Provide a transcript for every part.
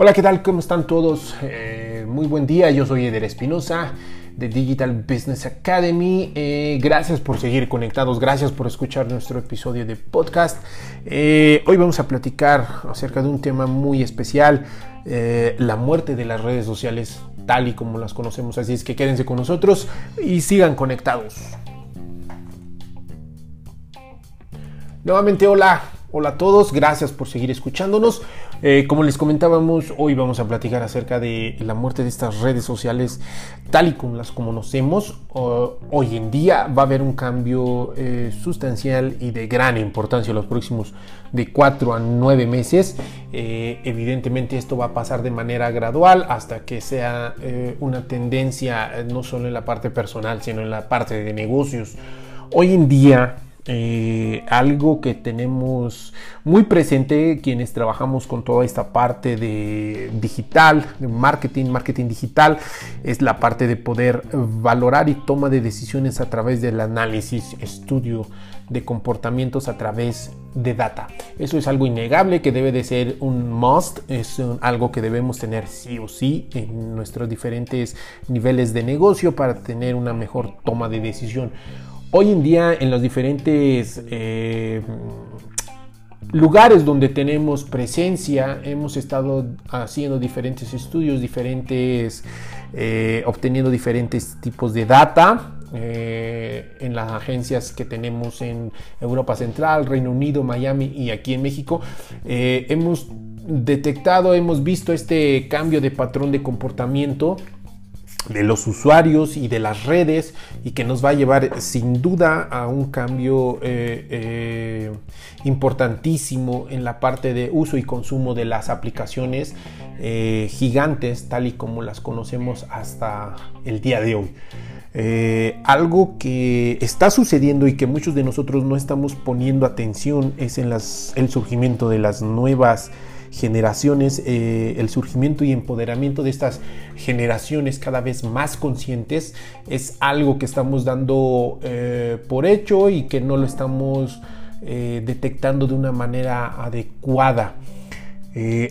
Hola, ¿qué tal? ¿Cómo están todos? Eh, muy buen día, yo soy Eder Espinosa de Digital Business Academy. Eh, gracias por seguir conectados, gracias por escuchar nuestro episodio de podcast. Eh, hoy vamos a platicar acerca de un tema muy especial, la muerte de las redes sociales tal y como las conocemos. Así es que quédense con nosotros y sigan conectados. Nuevamente, hola, hola a todos, gracias por seguir escuchándonos. Eh, como les comentábamos, hoy vamos a platicar acerca de la muerte de estas redes sociales tal y como las conocemos. hoy en día va a haber un cambio eh, sustancial y de gran importancia en los próximos de 4 a 9 meses. Eh, evidentemente esto va a pasar de manera gradual hasta que sea una tendencia no solo en la parte personal, sino en la parte de negocios. Hoy en día eh, algo que tenemos muy presente quienes trabajamos con toda esta parte de digital, marketing, marketing digital, es la parte de poder valorar y toma de decisiones a través del análisis, estudio de comportamientos a través de data. Eso es algo innegable que debe de ser un must, es algo que debemos tener sí o sí en nuestros diferentes niveles de negocio para tener una mejor toma de decisión. Hoy en día en los diferentes eh, lugares donde tenemos presencia, hemos estado haciendo diferentes estudios, diferentes, eh, obteniendo diferentes tipos de data. Eh, en las agencias que tenemos en Europa Central, Reino Unido, Miami y aquí en México, hemos detectado, hemos visto este cambio de patrón de comportamiento de los usuarios y de las redes y que nos va a llevar sin duda a un cambio eh, eh, importantísimo en la parte de uso y consumo de las aplicaciones eh, gigantes tal y como las conocemos hasta el día de hoy. algo que está sucediendo y que muchos de nosotros no estamos poniendo atención es en las, el surgimiento de las nuevas generaciones, eh, el surgimiento y empoderamiento de estas generaciones cada vez más conscientes es algo que estamos dando eh, por hecho y que no lo estamos eh, detectando de una manera adecuada.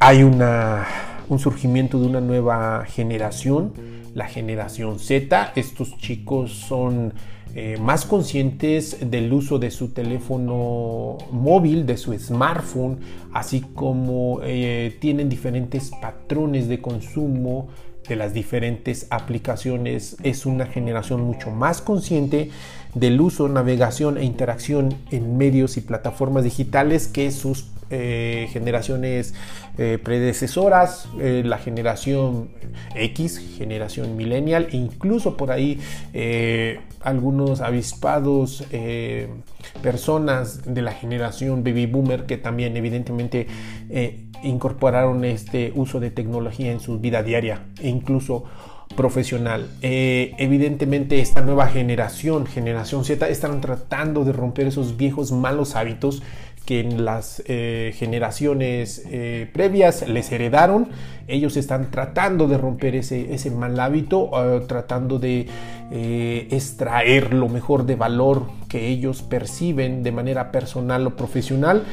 hay una, un surgimiento de una nueva generación, la generación Z. Estos chicos son eh, más conscientes del uso de su teléfono móvil, de su smartphone, así como eh, tienen diferentes patrones de consumo de las diferentes aplicaciones. Es una generación mucho más consciente del uso, navegación e interacción en medios y plataformas digitales que sus eh, generaciones eh, predecesoras, eh, la generación X, generación millennial, e incluso por ahí algunos avispados personas de la generación baby boomer que también evidentemente incorporaron este uso de tecnología en su vida diaria. E incluso profesional. evidentemente esta nueva generación, generación Z, están tratando de romper esos viejos malos hábitos que en las eh, generaciones eh, previas les heredaron. Ellos están tratando de romper ese, ese mal hábito, eh, tratando de extraer lo mejor de valor que ellos perciben de manera personal o profesional,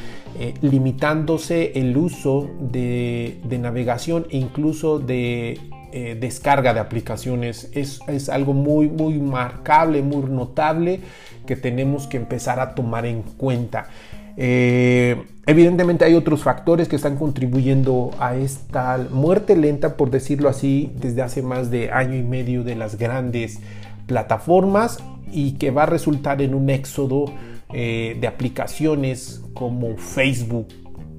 limitándose el uso de, navegación e incluso de descarga de aplicaciones. Es, es algo muy, muy marcable, muy notable que tenemos que empezar a tomar en cuenta. Eh, evidentemente hay otros factores que están contribuyendo a esta muerte lenta, por decirlo así, desde hace más de año y medio de las grandes plataformas y que va a resultar en un éxodo eh, de aplicaciones como Facebook,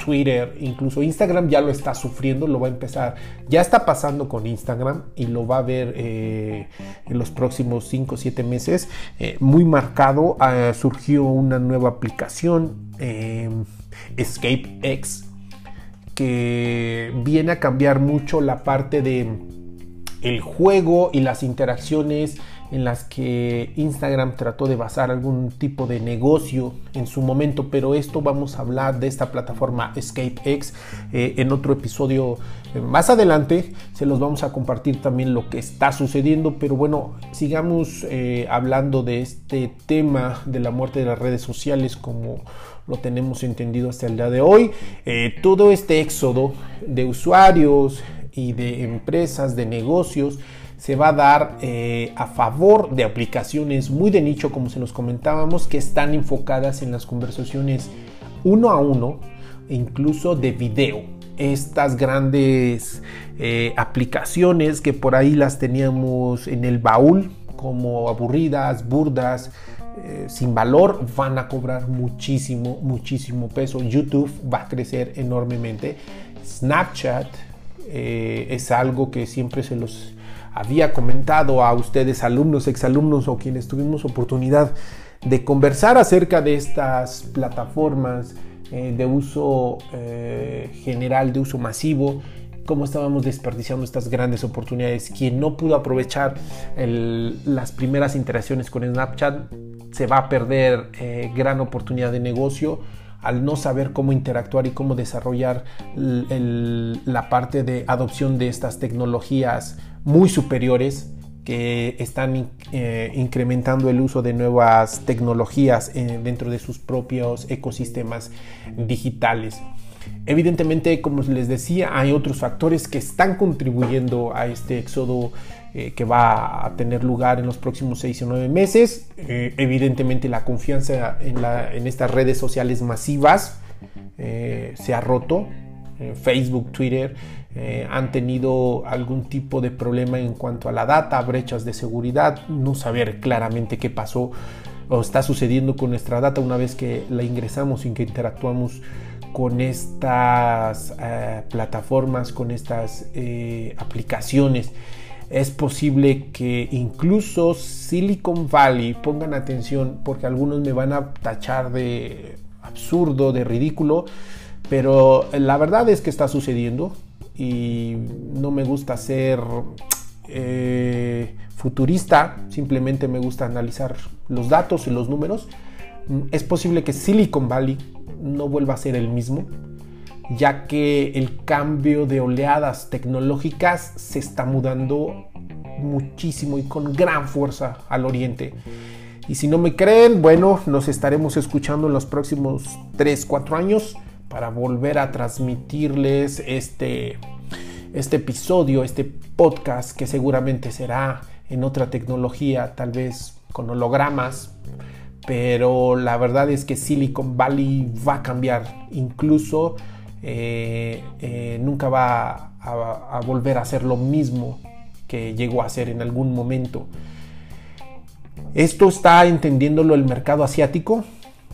Twitter, incluso Instagram ya lo está sufriendo, lo va a empezar, ya está pasando con Instagram y lo va a ver eh, en los próximos 5 o 7 meses. muy marcado, ah, surgió una nueva aplicación Em, Escape X, que viene a cambiar mucho la parte de el juego y las interacciones en las que Instagram trató de basar algún tipo de negocio en su momento, pero esto vamos a hablar de esta plataforma EscapeX eh, en otro episodio eh, más adelante. Se los vamos a compartir también lo que está sucediendo, pero bueno, sigamos eh, hablando de este tema de la muerte de las redes sociales como lo tenemos entendido hasta el día de hoy. todo este éxodo de usuarios y de empresas, de negocios, se va a dar eh, a favor de aplicaciones muy de nicho, como se los comentábamos, que están enfocadas en las conversaciones uno a uno, e incluso de video. Estas grandes eh, aplicaciones que por ahí las teníamos en el baúl, como aburridas, burdas, eh, sin valor, van a cobrar muchísimo, muchísimo peso. YouTube va a crecer enormemente. Snapchat es algo que siempre se los había comentado a ustedes, alumnos, exalumnos o quienes tuvimos oportunidad de conversar acerca de estas plataformas eh, de uso eh, general, de uso masivo, cómo estábamos desperdiciando estas grandes oportunidades. Quien no pudo aprovechar las primeras interacciones con Snapchat se va a perder eh, gran oportunidad de negocio al no saber cómo interactuar y cómo desarrollar la parte de adopción de estas tecnologías muy superiores que están eh, incrementando el uso de nuevas tecnologías eh, dentro de sus propios ecosistemas digitales. Evidentemente, como les decía, hay otros factores que están contribuyendo a este éxodo eh, que va a tener lugar en los próximos 6 o 9 meses. evidentemente, la confianza en, estas redes sociales masivas se ha roto. Facebook, Twitter, eh, han tenido algún tipo de problema en cuanto a la data, brechas de seguridad, no saber claramente qué pasó o está sucediendo con nuestra data una vez que la ingresamos y que interactuamos con estas eh, plataformas, con estas eh, aplicaciones. Es posible que incluso Silicon Valley pongan atención porque algunos me van a tachar de absurdo, de ridículo, pero la verdad es que está sucediendo y no me gusta ser eh, futurista, simplemente me gusta analizar los datos y los números. Mm, es posible que Silicon Valley no vuelva a ser el mismo, ya que el cambio de oleadas tecnológicas se está mudando muchísimo y con gran fuerza al oriente. Y si no me creen, bueno, nos estaremos escuchando en los próximos 3, 4 años para volver a transmitirles este, este episodio, este podcast que seguramente será en otra tecnología, tal vez con hologramas, pero la verdad es que Silicon Valley va a cambiar, incluso eh, eh, nunca va a, volver a ser lo mismo que llegó a ser en algún momento. Esto está entendiéndolo el mercado asiático,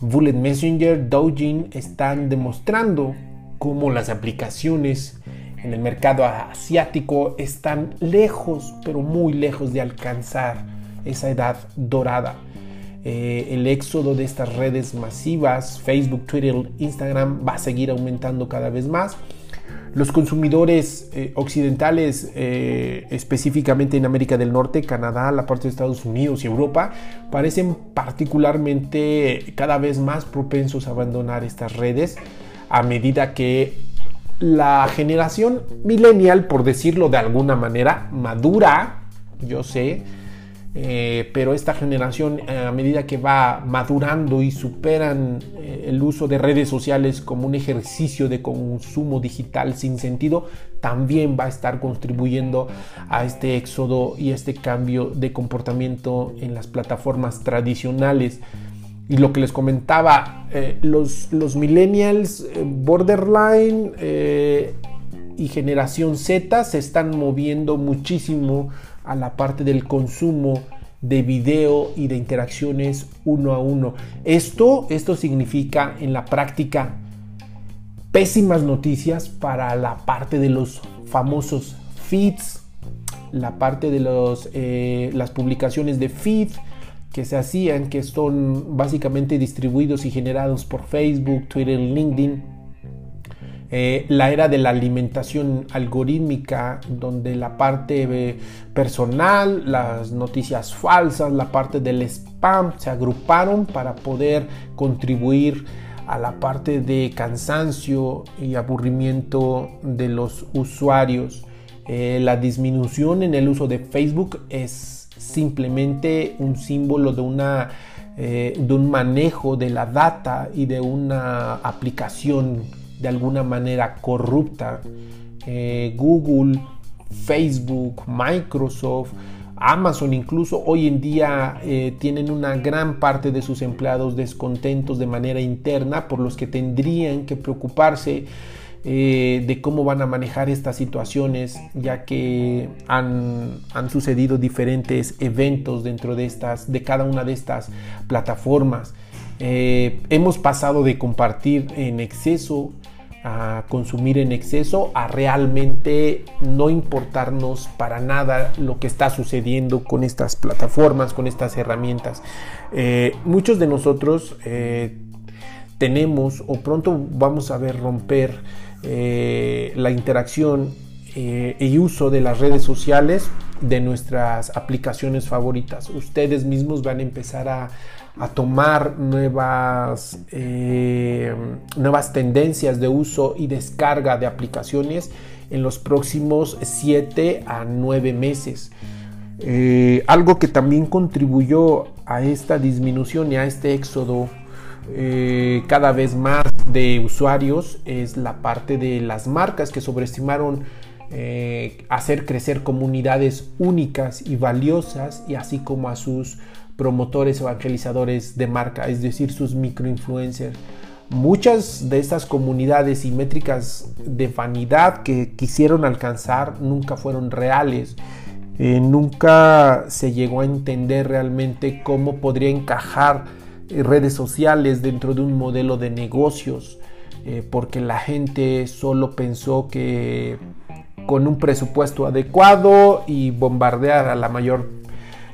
Bullet Messenger, Doujin están demostrando cómo las aplicaciones en el mercado asiático están lejos, pero muy lejos de alcanzar esa edad dorada. Eh, el éxodo de estas redes masivas, Facebook, Twitter, Instagram, va a seguir aumentando cada vez más los consumidores eh, occidentales, eh, específicamente en América del Norte, Canadá, la parte de Estados Unidos y Europa, parecen particularmente cada vez más propensos a abandonar estas redes a medida que la generación millennial, por decirlo de alguna manera, madura, yo sé, eh, pero esta generación eh, a medida que va madurando y superan eh, el uso de redes sociales como un ejercicio de consumo digital sin sentido, también va a estar contribuyendo a este éxodo y este cambio de comportamiento en las plataformas tradicionales. Y lo que les comentaba, los, los, millennials borderline y generación Z se están moviendo muchísimo a la parte del consumo de video y de interacciones uno a uno. Esto, esto significa en la práctica pésimas noticias para la parte de los famosos feeds, la parte de los, eh, las publicaciones de feed que se hacían, que son básicamente distribuidos y generados por Facebook, Twitter, LinkedIn. eh, la era de la alimentación algorítmica, donde la parte eh, personal, las noticias falsas, la parte del spam se agruparon para poder contribuir a la parte de cansancio y aburrimiento de los usuarios. Eh, la disminución en el uso de Facebook es simplemente un símbolo de una de un manejo de la data y de una aplicación de alguna manera corrupta. Eh, Google, Facebook, Microsoft, Amazon incluso hoy en día eh, tienen una gran parte de sus empleados descontentos de manera interna por los que tendrían que preocuparse eh, de cómo van a manejar estas situaciones ya que han, han, sucedido diferentes eventos dentro de estas de cada una de estas plataformas hemos pasado de compartir en exceso a consumir en exceso, a realmente no importarnos para nada lo que está sucediendo con estas plataformas, con estas herramientas. Eh, muchos de nosotros eh, tenemos o pronto vamos a ver romper eh, la interacción y uso de las redes sociales de nuestras aplicaciones favoritas. Ustedes mismos van a empezar a, tomar nuevas, eh, nuevas tendencias de uso y descarga de aplicaciones en los próximos 7 a 9 meses. Eh, algo que también contribuyó a esta disminución y a este éxodo eh, cada vez más de usuarios es la parte de las marcas que sobreestimaron eh, hacer crecer comunidades únicas y valiosas y así como a sus promotores evangelizadores de marca, es decir, sus microinfluencers. Muchas de estas comunidades y métricas de vanidad que quisieron alcanzar nunca fueron reales. Eh, nunca se llegó a entender realmente cómo podría encajar redes sociales dentro de un modelo de negocios, porque la gente solo pensó que con un presupuesto adecuado y bombardear a la mayor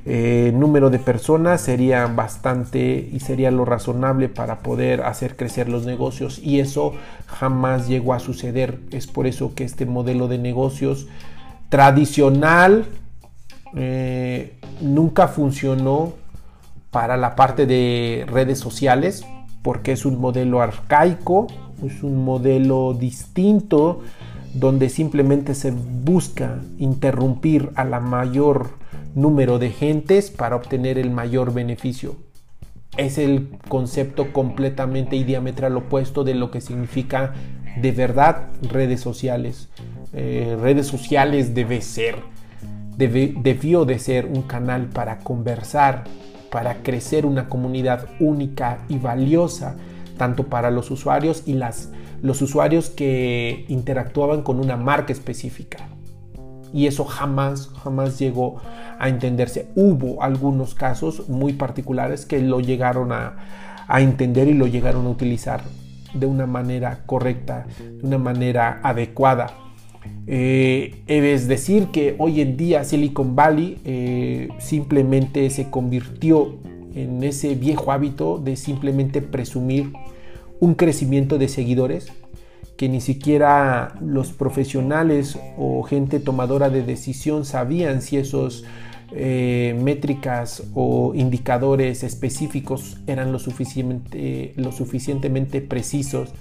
eh, número de personas sería bastante y sería lo razonable para poder hacer crecer los negocios y eso jamás llegó a suceder. Es por eso que este modelo de negocios tradicional eh, nunca funcionó para la parte de redes sociales porque es un modelo arcaico, es un modelo distinto donde simplemente se busca interrumpir a la mayor número de gentes para obtener el mayor beneficio. Es el concepto completamente y diametral opuesto de lo que significa de verdad redes sociales. Eh, redes sociales debe ser, debió de ser un canal para conversar, para crecer una comunidad única y valiosa, tanto para los usuarios y las los usuarios que interactuaban con una marca específica. Y eso jamás, jamás llegó a entenderse. Hubo algunos casos muy particulares que lo llegaron a, entender y lo llegaron a utilizar de una manera correcta, de una manera adecuada. Eh, es decir, que hoy en día Silicon Valley eh, simplemente se convirtió en ese viejo hábito de simplemente presumir un crecimiento de seguidores que ni siquiera los profesionales o gente tomadora de decisión sabían si esos eh, métricas o indicadores específicos eran lo, lo suficientemente precisos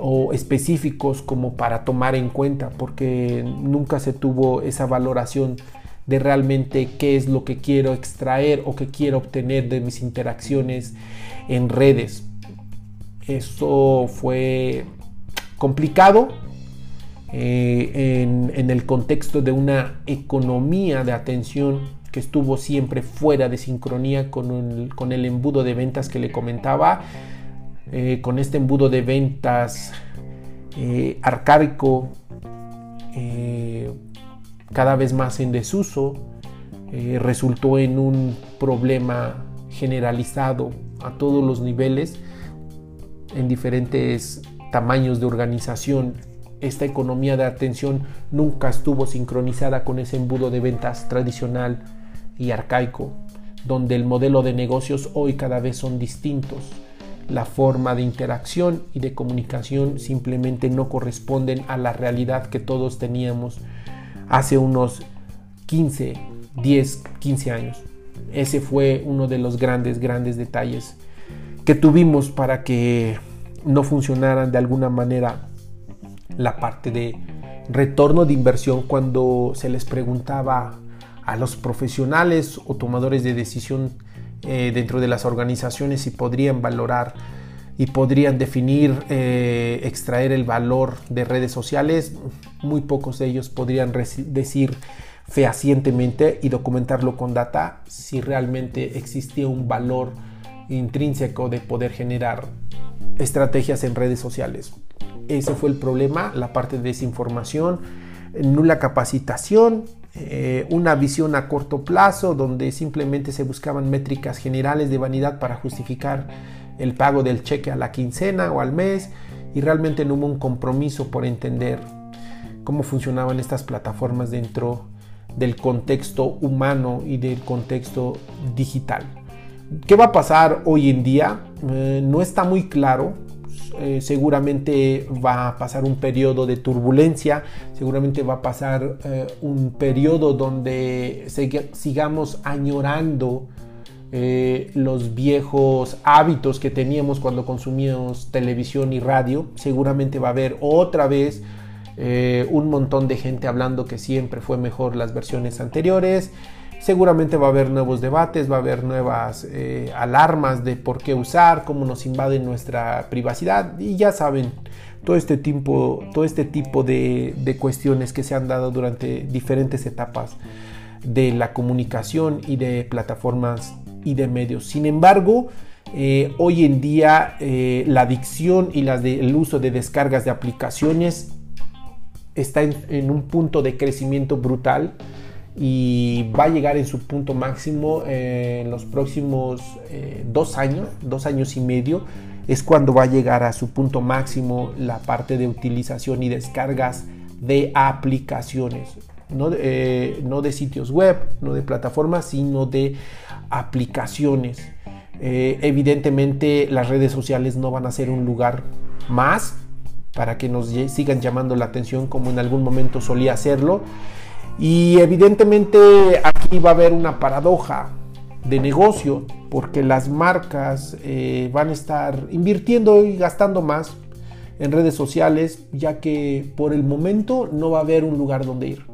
o específicos como para tomar en cuenta, porque nunca se tuvo esa valoración de realmente qué es lo que quiero extraer o qué quiero obtener de mis interacciones en redes. Eso fue complicado eh, en, el contexto de una economía de atención que estuvo siempre fuera de sincronía con el, embudo de ventas que le comentaba, eh, con este embudo de ventas eh, arcaico cada vez más en desuso, resultó en un problema generalizado a todos los niveles en diferentes tamaños de organización. Esta economía de atención nunca estuvo sincronizada con ese embudo de ventas tradicional y arcaico, donde el modelo de negocios hoy cada vez son distintos. La forma de interacción y de comunicación simplemente no corresponden a la realidad que todos teníamos hace unos 15, 10, 15 años. Ese fue uno de los grandes, grandes detalles que tuvimos para que no funcionaran de alguna manera la parte de retorno de inversión cuando se les preguntaba a los profesionales o tomadores de decisión eh, dentro de las organizaciones si podrían valorar y podrían definir, eh, extraer el valor de redes sociales, muy pocos de ellos podrían decir fehacientemente y documentarlo con data si realmente existía un valor intrínseco de poder generar estrategias en redes sociales. Ese fue el problema, la parte de desinformación, nula capacitación, eh, una visión a corto plazo donde simplemente se buscaban métricas generales de vanidad para justificar el pago del cheque a la quincena o al mes y realmente no hubo un compromiso por entender cómo funcionaban estas plataformas dentro del contexto humano y del contexto digital. ¿Qué va a pasar hoy en día? Eh, no está muy claro. Eh, seguramente va a pasar un periodo de turbulencia, seguramente va a pasar eh, un periodo donde sigamos añorando los viejos hábitos que teníamos cuando consumíamos televisión y radio. Seguramente va a haber otra vez un montón de gente hablando que siempre fue mejor las versiones anteriores. Seguramente va a haber nuevos debates, va a haber nuevas eh, alarmas de por qué usar, cómo nos invaden nuestra privacidad y ya saben todo este tipo, todo este tipo de, cuestiones que se han dado durante diferentes etapas de la comunicación y de plataformas y de medios. Sin embargo, eh, hoy en día eh, la adicción y el uso de descargas de aplicaciones está en un punto de crecimiento brutal y va a llegar en su punto máximo eh, en los próximos eh, dos años, dos años y medio, es cuando va a llegar a su punto máximo la parte de utilización y descargas de aplicaciones, no eh, no de sitios web, no de plataformas, sino de aplicaciones. evidentemente las redes sociales no van a ser un lugar más para que nos sigan llamando la atención como en algún momento solía hacerlo y evidentemente aquí va a haber una paradoja de negocio porque las marcas eh, van a estar invirtiendo y gastando más en redes sociales ya que por el momento no va a haber un lugar donde ir.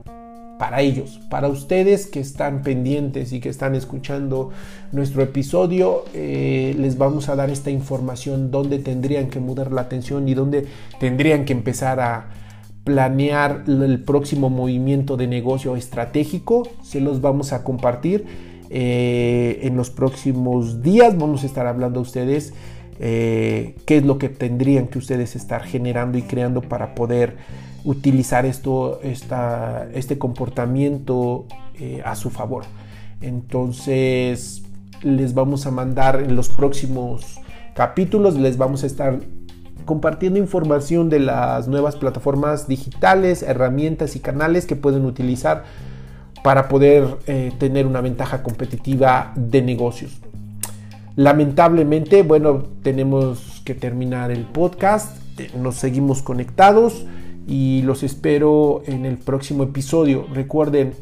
Para ellos, para ustedes que están pendientes y que están escuchando nuestro episodio, eh, les vamos a dar esta información donde tendrían que mudar la atención y donde tendrían que empezar a, planear el próximo movimiento de negocio estratégico. Se los vamos a compartir eh, en los próximos días. Vamos a estar hablando a ustedes eh, qué es lo que tendrían que ustedes estar generando y creando para poder utilizar esto, este comportamiento eh, a su favor. Entonces les vamos a mandar en los próximos capítulos, les vamos a estar compartiendo información de las nuevas plataformas digitales, herramientas y canales que pueden utilizar para poder eh, tener una ventaja competitiva de negocios. Lamentablemente, bueno, tenemos que terminar el podcast. Eh, nos seguimos conectados y los espero en el próximo episodio. Recuerden,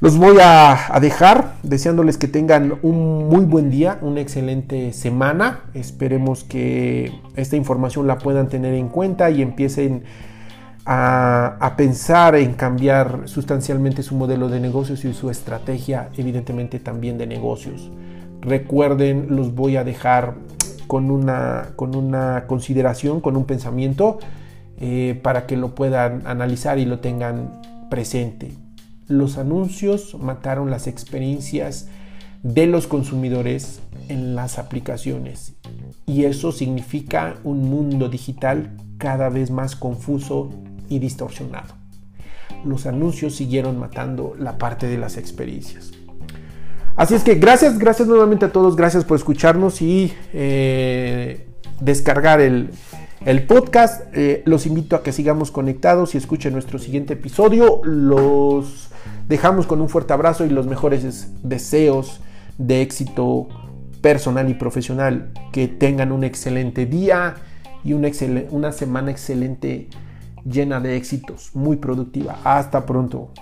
los voy a, dejar deseándoles que tengan un muy buen día, una excelente semana. Esperemos que esta información la puedan tener en cuenta y empiecen a, pensar en cambiar sustancialmente su modelo de negocios y su estrategia, evidentemente también de negocios. Recuerden, los voy a dejar con una, con una consideración, con un pensamiento, eh, para que lo puedan analizar y lo tengan presente los anuncios mataron las experiencias de los consumidores en las aplicaciones. Y eso significa un mundo digital cada vez más confuso y distorsionado. Los anuncios siguieron matando la parte de las experiencias. Así es que gracias, gracias nuevamente a todos, gracias por escucharnos y eh, descargar el, el podcast. Eh, los invito a que sigamos conectados y escuchen nuestro siguiente episodio. Los dejamos con un fuerte abrazo y los mejores deseos de éxito personal y profesional. Que tengan un excelente día y una semana excelente llena de éxitos, muy productiva. Hasta pronto.